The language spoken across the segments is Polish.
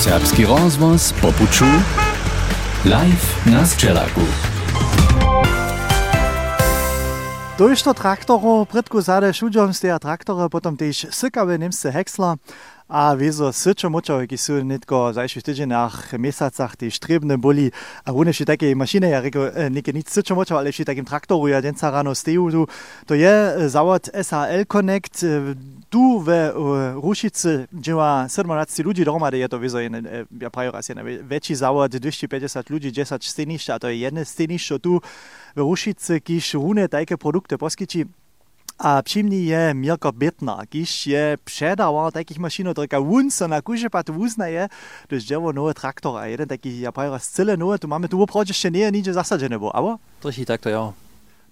Srpski rozvoz popuču live na Zčelaku. Dojšto traktorov, predku zade šudžom steja traktoru potom tyž sykave nemste heksla. A vezo srčo močo, ki so netko zdaj še v teženah mesecah te štrebne boli, a one še take mašine, ja rekel, nekaj nič srčo močo, ali še takim traktoru, ja den carano steju tu. To je zavod SHL Connect, tu v Rušici, že ima 17 ljudi doma, da je to vezo, ja pravijo, raz je večji zavod, 250 ljudi, 10 stenišč, a to je jedno stenišče tu v Rušici, ki še une take produkte poskiči. A je Mirko Bittner, kiž je takých mašinov, ktoré vunca na kuže pat uznaje, to dzieło nowe traktor, a jeden taki, ja prajo raz cyle nowe, tu mamy tu oproče ešte nie, nič zasadžené bo, abo? Troši tak to jo.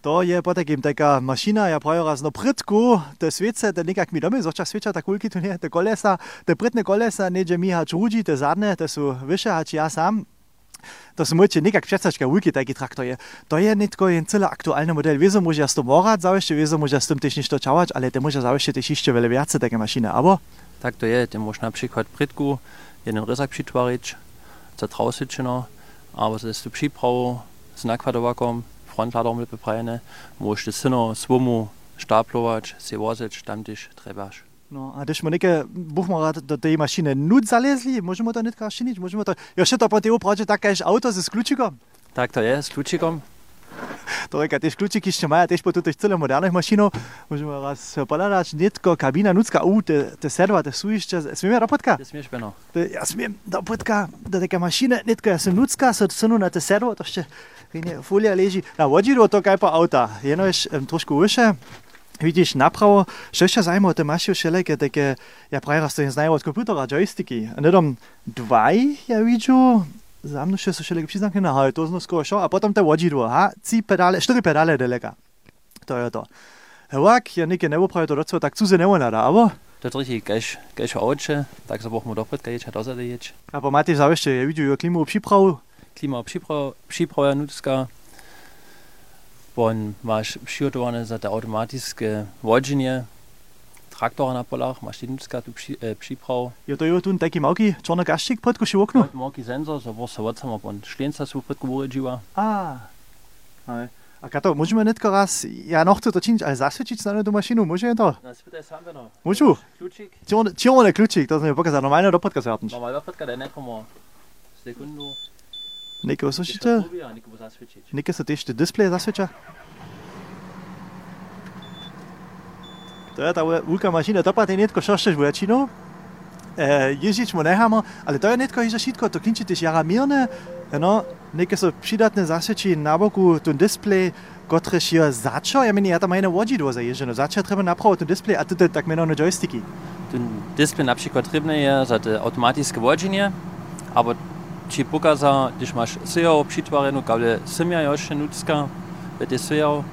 To je potakim taka mašina, ja prajo raz no prytku, te sviece, te nekak mi domy, zoča svieča tak kulky tu nie, te kolesa, te prytne kolesa, neđe mi hač rudži, te zadne, te su vyše hač ja sam, da se moče nekak predstavljati, kaj je traktor je. To je netko en cela aktualni model. Vezo može s to morat zavešte, vezo može s tom tež ništo čavać, ale te može zavešte tež išče vele viace take mašine, abo? Tak to je, te možeš na przykład pritku, jeden rysak přitvarič, za trausičino, abo se tu připravo, s nakvadovakom, frontladerom lepe prajene, možeš syno, svomu, štaplovač, si vozič, tam tiš trebaš. No, a deš mu nekaj, bomo radi do te mašine nud zalezli, možemo to nekaj še nič, možemo to. Jo še to proti upravi, tako je avto z ključikom? Tak to je, s ključikom. Torej, te ključiki še imajo, tež pa tudi celo modernih mašinov, možemo raz pogledati, netko kabina, nudska, u, te, te serva, te sujišče, smem je robotka? Ja, smeš peno. Ja, smem, robotka, da teka mašine, netko, jaz sem nudska, se odsunu na te servo, to še, folija leži, na vodžiru, to kaj pa avta, eno je trošku uše. Widzisz, naprawo, jeszcze zajmo, te już wszelkie takie, ja prawie raz to nie znają od komputera, nie tam dwaj, ja widzę, za mną się wszelkie przyznaki na haj, to znowu skoro szło, a potem te wodidło, ha, ci pedale, cztery pedale daleka. To je to. Hewak, ja nikie nebo prawie to docela tak cuze nebo aber... To je richtig, gleich, gleich tak sa bochmo dopred, keď je dozade ječ. A po máte zavešte, ja widzę, jo klimu připravu, Klima připrav, připrav nutka, Bon, máš přihodované za ta automatické vođenje traktora na polach, máš jednická tu pří, eh, přípravu. Jo, to je tu taky malký černogaštík pod koši okno. Malký senzor, so vos vod samo pon šlienca sú pod kvôli dživa. A, aj. A kato, môžeme netko raz, ja noch to činiť, ale zasvedčiť na tú mašinu, môže to? No, spýtaj sám to no. Môžu? Kľúčik? Čierone kľúčik, to sme pokazali, normálne do podkazártnič. Normálne do podkazártnič, nekomu sekundu. Slyšíte? Probia, nekomu zasvedčiť. Neke sa tiež display zasvedča? To je tá veľká mašina, to patrí netko šošteš väčšinou. E, ježič mu nechámo, ale to je netko hiža šitko, to klinčí tiež jara mírne. No, neke sa přidatne zasvedčí na boku ten display, kotrež je začo, ja meni, ja tam jedno vodidło zajeżdżeno. Začo treba napraviť ten display, a je tak menované joysticky. Ten display na przykład trybne je za te automatyczne wodzenie, aber či pokazá, když máš sejao přitvarenou, kavle semia ještě nutská, vete sejao.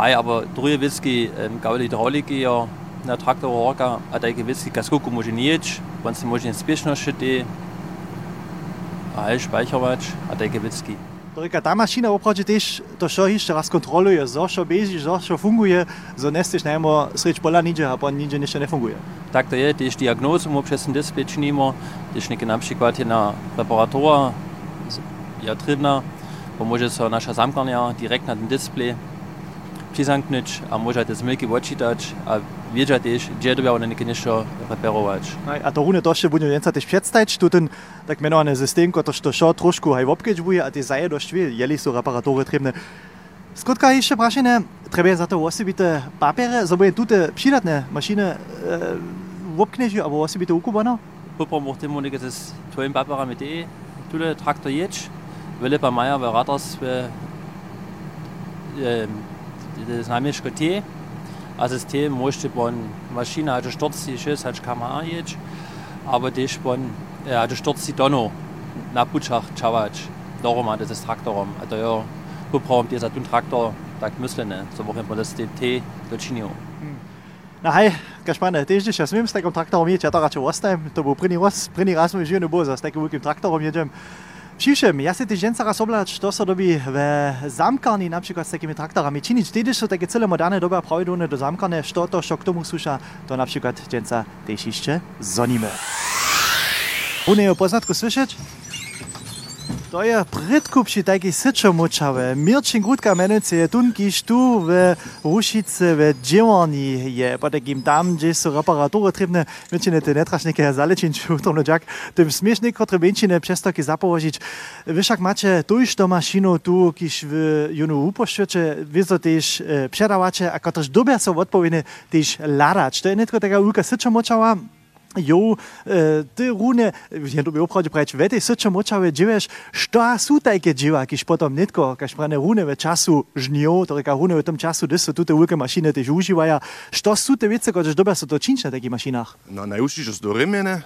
Hej, aber druhé věcky, kavle hydrauliky jo, na traktoru horka, a také věcky, kaskoku může niječ, on si může spěšnošit, a hej, speichervač, a také věcky. Porque ta mašina opravdu tež to šo ještě raz kontroluje, zo šo běží, zo šo funguje, zo nesteš najmo sreč pola nidže, a pon nidže ještě nefunguje. Tak to je, tež diagnózum přes ten displej činimo, tež někde například jedna reparatora, je trebna, pomůže se naša zamkanja direkt na ten displej, przysamknąć, a może te zmyki odczytać, a wiedzieć też, gdzie robią one niekiedy reperować. A to runy dość budu więcej też przedstawić, tu ten, tak mianowany system, który to szło troszkę haj obkiedzuje, a te zaje dość wiel, jeli są reparatory trebne. Skutka jeszcze praszenie, trzeba za to osobite papiery, żeby tutaj przydatne maszyny e, obknieźli, albo osobite ukubano? Poprom braucht immer nicht das tollen Papera mit E, tule Traktor jetzt, Wille bei Meier, bei Ratas, bei ähm, das namješko te, a system možete pon mašina, hače 46, hač kamar ječ, aber tež pon, hače 40 tono na pučah čavač, dorom, das ist traktorom, a to jo popravom te za tun traktor tak myslene, so bohem pon das te dočinil. Nahaj, kažpane, tež tež, jaz vem, s takom traktorom ječ, ja to rače ostajem, to bo prvni raz, prvni raz mu živim v bozo, s takim velikim traktorom jeđem, Přišem, ja si tiež ženca raz obľať, to sa dobí v zamkarni, napríklad s takými traktorami činiť. Vtedy sú také celé moderné doba pravidelné do zamkarne, što to, čo k tomu sluša, to napríklad ženca tiež ešte zoníme. Unie poznatku słyszeć? To je prydku przy takiej syczomuczawe. Mirčin Grudka menujúce je tunkiš tu w Rušice w Dživorni je po takim tam, gdzie są reparatury trebne. Mirčine te netrašnike zalečinč utrno džak. Tym smiešnik, ktoré benčine przez takie zapołožić. Wy však macie tuż do mašinu tu, kiž w junu upošťujete, vy to tež předavače, a ktož dobia so odpovedne tež. To je netko taka ulka syczomučava, Jo, te rune, ja, to bi opravdu preč, vete, srčo močave dživeš, što su tajke dživa, kiš potom netko, kaš prane rune v času žnjo, torej ka rune v tem času, da so tu te velike mašine tež uživajo, što su te vece, kot že dobe so to činč na takih mašinah? No, najuši že do remene,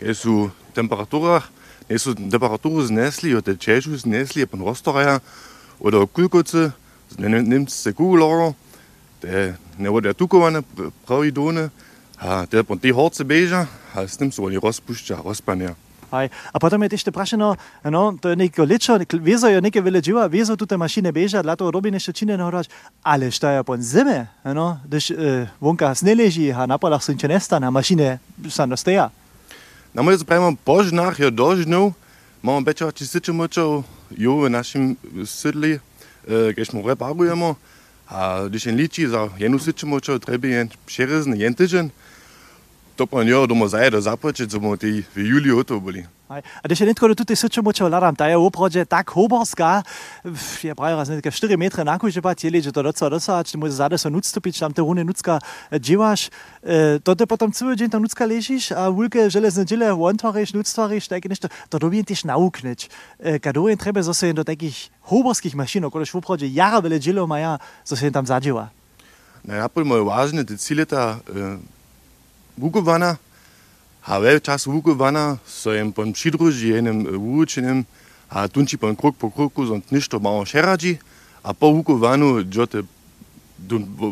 ker so temperaturah, ne so temperaturu znesli, od tečežu znesli, pa rostoraja, od kulkoce, ne, ne, nemce kugulago, te ne vode tukovane, pravi done, Und te horce beža, a s tem so oni razpušča, razpanja. Aj. A potem je tište vprašano, no, to je neko lečo, vezo je neke veleđiva, vezo tu te mašine beža, lato robi nešto čine na no, hrač, ali šta je pon zime, no, deš eh, vonka sne leži, a na polah sunče nestane, mašine sam dosteja. No na moje zapravimo po žnah je dožnil, imamo pečo čističe močev, jo v našem sedli, eh, kajš mu reparujemo, a když je liči za eno siče močev, treba je 60 jentižen, topan, jo, domo zajedno započeti, bomo ti v juliju to bili. A když je netko do tuté sečomoče hľadám, tá je oproče tak hoborská, je pravi raz netko 4 metre nakužebať, je leže to docela docela, či môže zade so nucstupiť, tam to hune nucka dživaš, to te potom celý deň tam nucka ležíš a vúlke železné džile, vontvaríš, nuctvaríš, tak nešto, to dobím tiež naukneč. Kado je treba zase do takých hoborských mašinok, když oproče jara veľa džilov maja, zase tam zadživa. Na, napoľ moje vážne, tie cíleta, e, Vukovana, a v času Vukovana so jim pom pridruži enem eh, učenem, a tunči pom krok po kroku so nešto malo še radži, a po Vukovanu džote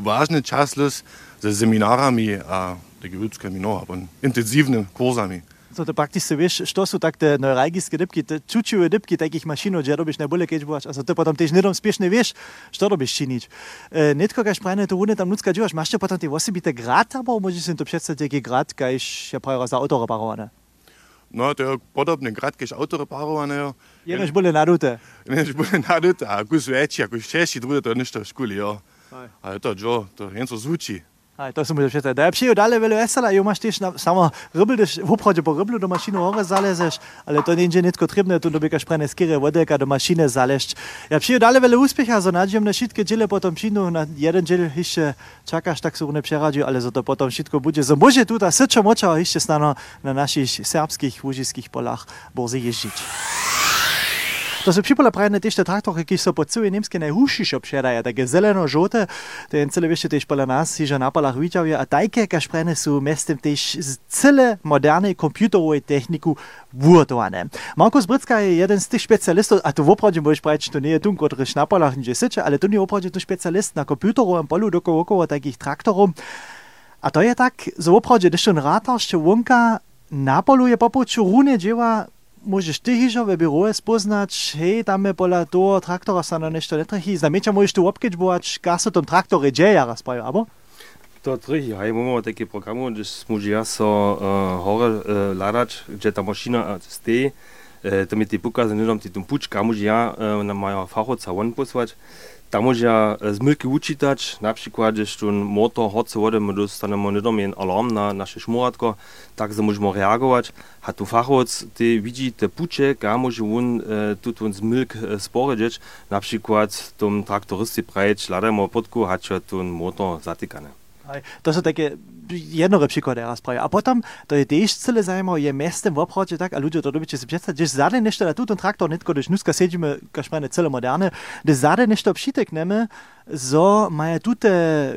važne časles z seminarami a tako ljudskimi, no, intenzivnimi kurzami. So to prakticky wiesz, što sú tak te neuralgické dybky, te čučujú dybky takých mašinov, že robiš nebole, keď budeš, also to potom tiež nedom spiešne vieš, što robiš činiť. E, netko, kaž prajne to rune tam ľudská džívaš, máš to potom tie osobité grad, alebo môžeš si to predstaviť, aký grad, kaž ja prajú za auto reparované? No, to je podobný grad, keď auto reparované. Jenež boli nadute. Jenež boli nadute, a kus väčší, ako šeši, druge to niečo v škole, jo. Ale to, čo, to jen so zvučí. Aj, to som můžu Da je přijel dále veľa vesela, jo máš tiež na, samo rybl, když v obchode po ryblu do mašinu hore zalezeš, ale to nie je netko trebné, tu dobiegaš prene skire vodelka do mašine zaležť. Ja přijel dále veľa úspecha, so nadžijem na všetky džile potom přijdu, na jeden džil ešte čakáš, tak sú ne přeradí, ale za to potom všetko bude. So môže tu ta srčo moča ešte snano na našich serbských, łužiských polách borze jeździć. To se připola prajedne tež te traktory, ki so po celej Nemske najhúšiš obšedaja, také zeleno-žote, to je celé vište tež pola nás, si že na polach vidjavia, a tajke, kaž prene sú mestem tež z celé modernej komputerovej techniku vurtované. Markus Bricka je jeden z tých špecialistov, a to opravdu môžeš povedať, to nie je tu, ktorý na polach nie siče, ale to je opravdu tu špecialist na komputerovom polu dokolo okolo takých traktorov. A to je tak, zo opravdu, když on rátaš, čo vonka na polu je popuču rune dzieła možeš ti hižove biroje spoznač, hej, tam je pola to, traktora sa na nešto netrhi, znamenča možeš tu obkečbovač, kaj so tam traktore džeja razpravijo, abo? To trhi, hej, imamo taki program, gdje smužija so uh, hore eh, uh, ladač, gdje ta mašina eh, ste, uh, to mi ti pokazano, tam ti tam pučka, mužija uh, eh, nam imajo fahovca ven posvač, uh, Tam może ja z mylki uczytać, na przykład, że ten motor hodce wody, my dostanemy nie alarm na nasze szmuratko, tak że możemy reagować. A tu fachoc, ty widzi te pucze, a może on e, tu z mylk e, sporedzieć, na przykład tom traktorysty lademo podku, hać ten motor zatykany. To také jednore príklady raz praje. A potom, to je tiež celé zaujímavé, je mestem v obchode tak, a ľudia to robíte si predstaviť, že zade nešto na túto traktor, netko, když dneska sedíme, kažmane celé moderne, že zade nešto přitekneme, zo maja tute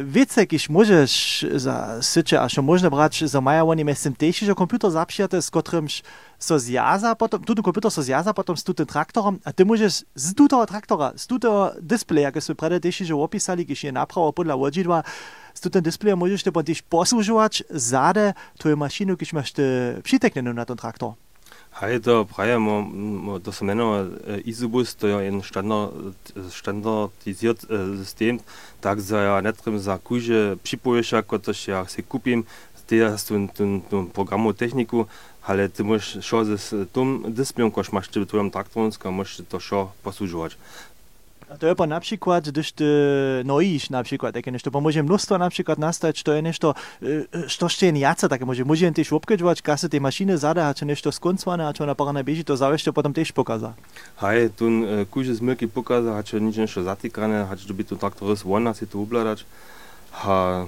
vece, kiž môžeš za syče, a čo možno brať, za maja oni mestem tiež, že komputer zapšijate, s ktorým so zjaza potom, tuto komputer so zjaza potom s tutym traktorom, a ty môžeš z tutého traktora, z tutého displeja, ako sme prede tiež že opísali, když je napravo podľa vodidla, z tutym displeja môžeš te potom tiež poslužovať zade mašinu, když máš te přiteknenú na ten traktor. Hej, to praje, mo, mo, to se jmenuje Isubus, to je jen standard, standardizert systém, tak za ja netrem za kúže připoješ, ako to ja si kúpim, ty hast tu tu tu programu techniku, ale ty możesz šo z tym dysplejem, kosz masz ty twoim traktorem, możesz to šo posłużywać. To je pa na przykład, gdyż ty noisz na przykład, takie nešto, bo może mnóstwo na przykład nastać, to je nešto, što nie jace, takie może, może też obkedźwać, kasy tej maszyny zada, a czy nešto skońcowane, a czy ona para na bieži, to zawsze potem też pokaza. Hej, tu kuže z milky pokaza, a čo nič nešto zatykane, a čo by tu traktor z vona si tu ubladać. Ha,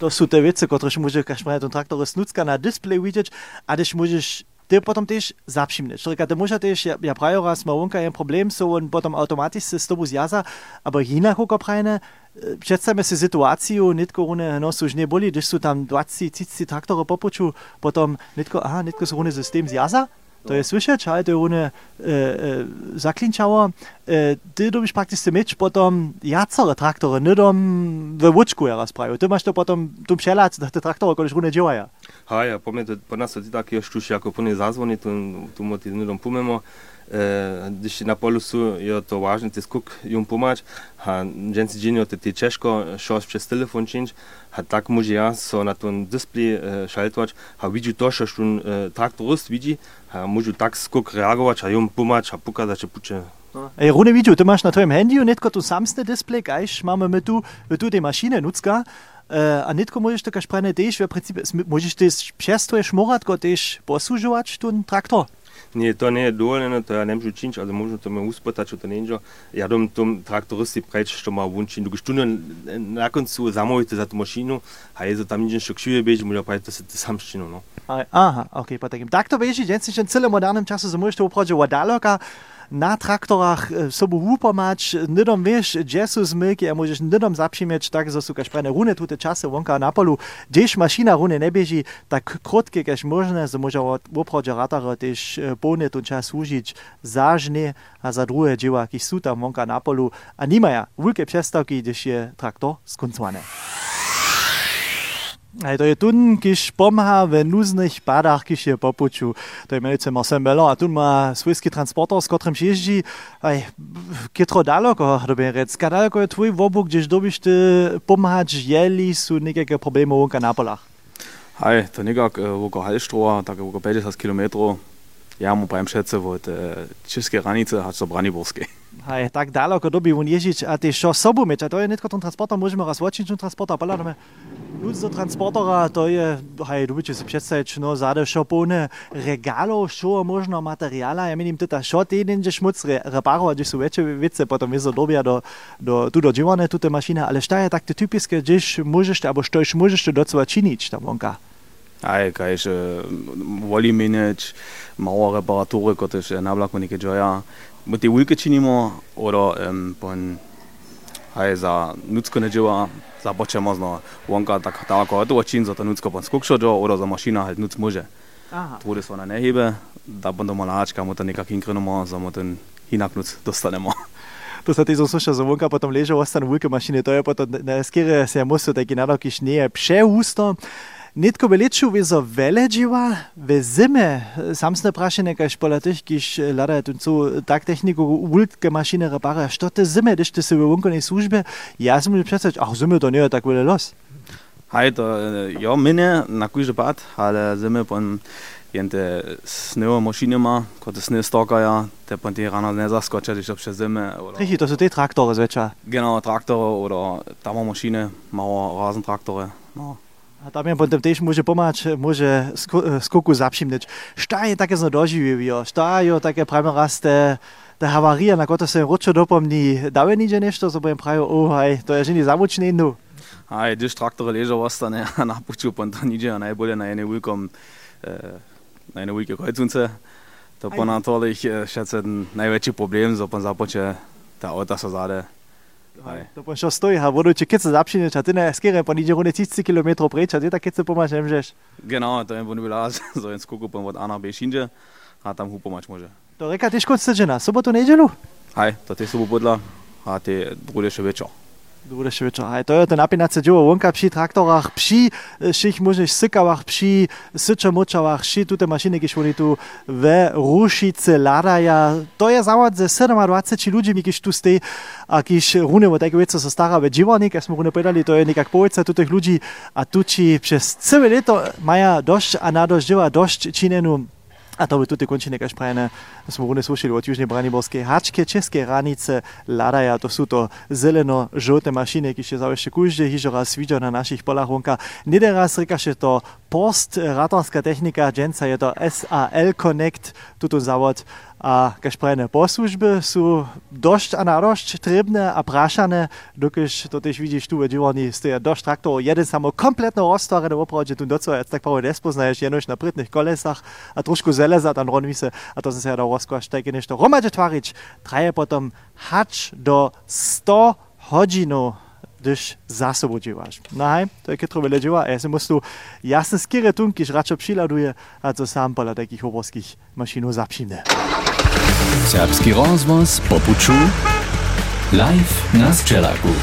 To są te wiece, które może, każ ten traktor snucka na display widzieć, a też możesz ty potom też zapřimneš. Říká, ty možná też, ja, ja prajo raz ma wonka jen problem, so on potom automaticky z tobu zjaza, aber jinak hoko prajne, Przedstawmy sobie sytuację, nitko one, no, już nie boli, gdyż są tam 20, 30 traktory popuczu, potom nitko, aha, nitko są one system zjaza, to je słyszeć, ale to je one e, e, zaklinčało. E, ty dobisz praktycznie mieć potom jacere traktory, nie dom we łuczku ja raz prajo. Ty masz to potom tu przelać, te traktory, koleś one działają. Haya, po, mine, pe nasoțit că eu știu și acum pune zazvonit, tu mă tine nu pumemo, e, deși na polusu eu to važno, te skuk jum pomač, ha, dženci džinjo te ti češko, šoš čez telefon činč, ha, tak muži ja so na tom display šaltovač, ha, vidžu to, što štun tak turist vidži, ha, mužu tak skuk reagovač, ha, jum pomač, ha, pokazać, če puče Ej, Rune, vidžu, ty masz na twoim handyu netko tu samsny display, gajś, mamy my tu, tu te maszyny nucka, Äh, a netko možeš to kašprane deš, v principu, možeš deš přestoješ morat, ko deš posužovač tun traktor. Nie, to nie je dovolené, to ja nemôžu činiť, ale môžu to mi uspotať, čo to niečo. Ja dom tom traktoristi preč, čo má vončin, do štundu na koncu zamovíte za tú mašinu a je to tam niečo kšivé beží, môžu preč to sa to samštinu, no. Aha, ok, pa takým. Takto beží, dnes je celé modernom času, že môžete uprať, že wadaloka, na traktorach sobu upomać, nidom wiesz, gdzie są zmyki, a możesz nidom zapřiměć, tak, że są kašprene rune tute czasy wonka na polu, gdzieś maszyna rune nie bieži, tak krótkie, kaž možne, że może uprowadzić ratara też pone tu czas użyć zażnie, a za drugie dzieła, kiż są tam wonka na polu, a nie maja wielkie przestawki, gdyż je traktor skończony. Hej, to je tun, když pomha v nuzných padách, když je popuču. To je menice Marcel Melo a tun má svojský transportor, s kterým jezdí. Hej, kytro daleko, době rec. Ka daleko je tvůj obuk, když dobíš ty pomhač, jeli jsou nějaké problémy vonka na polách? Hej, to někak vůko halštro, tak vůko 50 kilometrů. Ja mu premšece, vod české hranice, hač do Braniborské. Hej, tak daleko doby on ježiť a ty šo sobu mieć, a to je netko ten transporter, môžeme raz vočiť ten transporter, poľadome. Ľud do transportera, to je, hej, dobyče si představiť, no, zade šo plne regalo, šo možno materiála, ja mením teda, šo ty nenže šmuc re, reparovať, že sú väčšie vice, potom je dobia do, do, tu do dživane, tu mašina, ale šta je tak to typické, že môžeš, alebo što iš môžeš to docela činiť tam vonka. Aj, kajž voli mieniť, mała reparatury, które się na blaku nie mot det ulkečinimo, oro um, pon haje za nutsko neđeva, za boče možno vonka tak tako odločin, za to nutsko pon skokšođo, oro za mašina, halt nuc može. Tvore so na nehebe, da bomo malačka, mu to nekako inkrenemo, za mu to inak nuc dostanemo. to sa ti zasluša za vonka, potom leže v ostan vulke mašine, to je potom, na skere se je musel, da je genadal, ki šnije, pše usto. Nitko Beliču vizo veleđiva, ve zime, sam se praši nekaj špolatih, kiš ladajet in so eh, tak tehniko ultke mašine repara, što te zime, když te se v vunkane službe, jaz sem že predstavljal, ah, zime to nije tako vele los. Hej, to eh, ja, mine, na kuže pad, ale zime pon jente snöve mašinima, ko te sne stokaja, te pon ti rano ne zaskoče, když obše zime. Richtig, to so te traktore zvečer. Genau, traktore oder Dauermaschine, Mauer, Rasentraktory. No. A tam je potem tež môže pomáhať, môže sko eh, skoku zapšimneť. Šta je také znodoživivio? Šta je také pravim raz te, te havarie, na koto se ročo dopomní? Dáve niče nešto, so budem pravil, ohaj, to je ženi zamučný nu. A je, když traktor leža v ostane, na puču, pon to niče, najbolje na ene ujkom, eh, na ene ujke kojcunce. To pa natolik eh, še največji problem, so pa započe ta ota so zade. Aj. To pa še stoji, a bodo če kje se zapšine, če ti ne skere, pa nič ne tisti kilometrov preč, a ti tako se pomaš, ne mžeš. Genau, to je bilo bila, so en skok upam od Ana Bešinže, a tam hu pomač može. To reka težko sežena, soboto, nedelju? Aj, to te sobo podla, a te druge še večer. Budeš wieczór. A to je to napinace dzieło łąka przy traktorach, przy všich możnych sykałach, przy syczomoczałach, przy tutaj maszyny, kiedy oni tu we Ruszice ladaja. To je zawad ze 27 ludzi, kiedy tu stej, a kiedy runy o takie wiece so stara we dziwonik, jak smo runy povedali, to je nekak połowica tutych ludzi, a tu ci przez całe leto maja dość, a na dość dzieła dość czynenu a to by tutaj končí nekaž prajene, smo rune slušali od Južnej Braniborskej hačke, české ranice, ladaja, to sú to zeleno-žote mašiny, ki še zavešte kužde, hižo raz videl na našich polach vonka. Nede raz to post, ratarská technika, dženca je to SAL Connect, tuto zavod, a kaž prajene poslužby sú dosť a na dosť trebné a prašané, dokiž to tež vidíš tu, že oni stojí dosť traktorov, jeden samo kompletno roztvorené opravdu, že tu doco, ja tak povedal, nespoznaješ jenož na prytných kolesach a trošku zeleza tam ronví se, a to som sa ja do rozkoš, tak je nešto romadže tvarič, traje potom hač do 100 hodinov když zásoboděváš. Nahaj, to je ketro veleděvá a já se musím jasně skýre tunky, že radši přiladuje, a to sám pola takých hovorských mašinů zapšimne. Serbský rozvoz popuču live na Střelaku.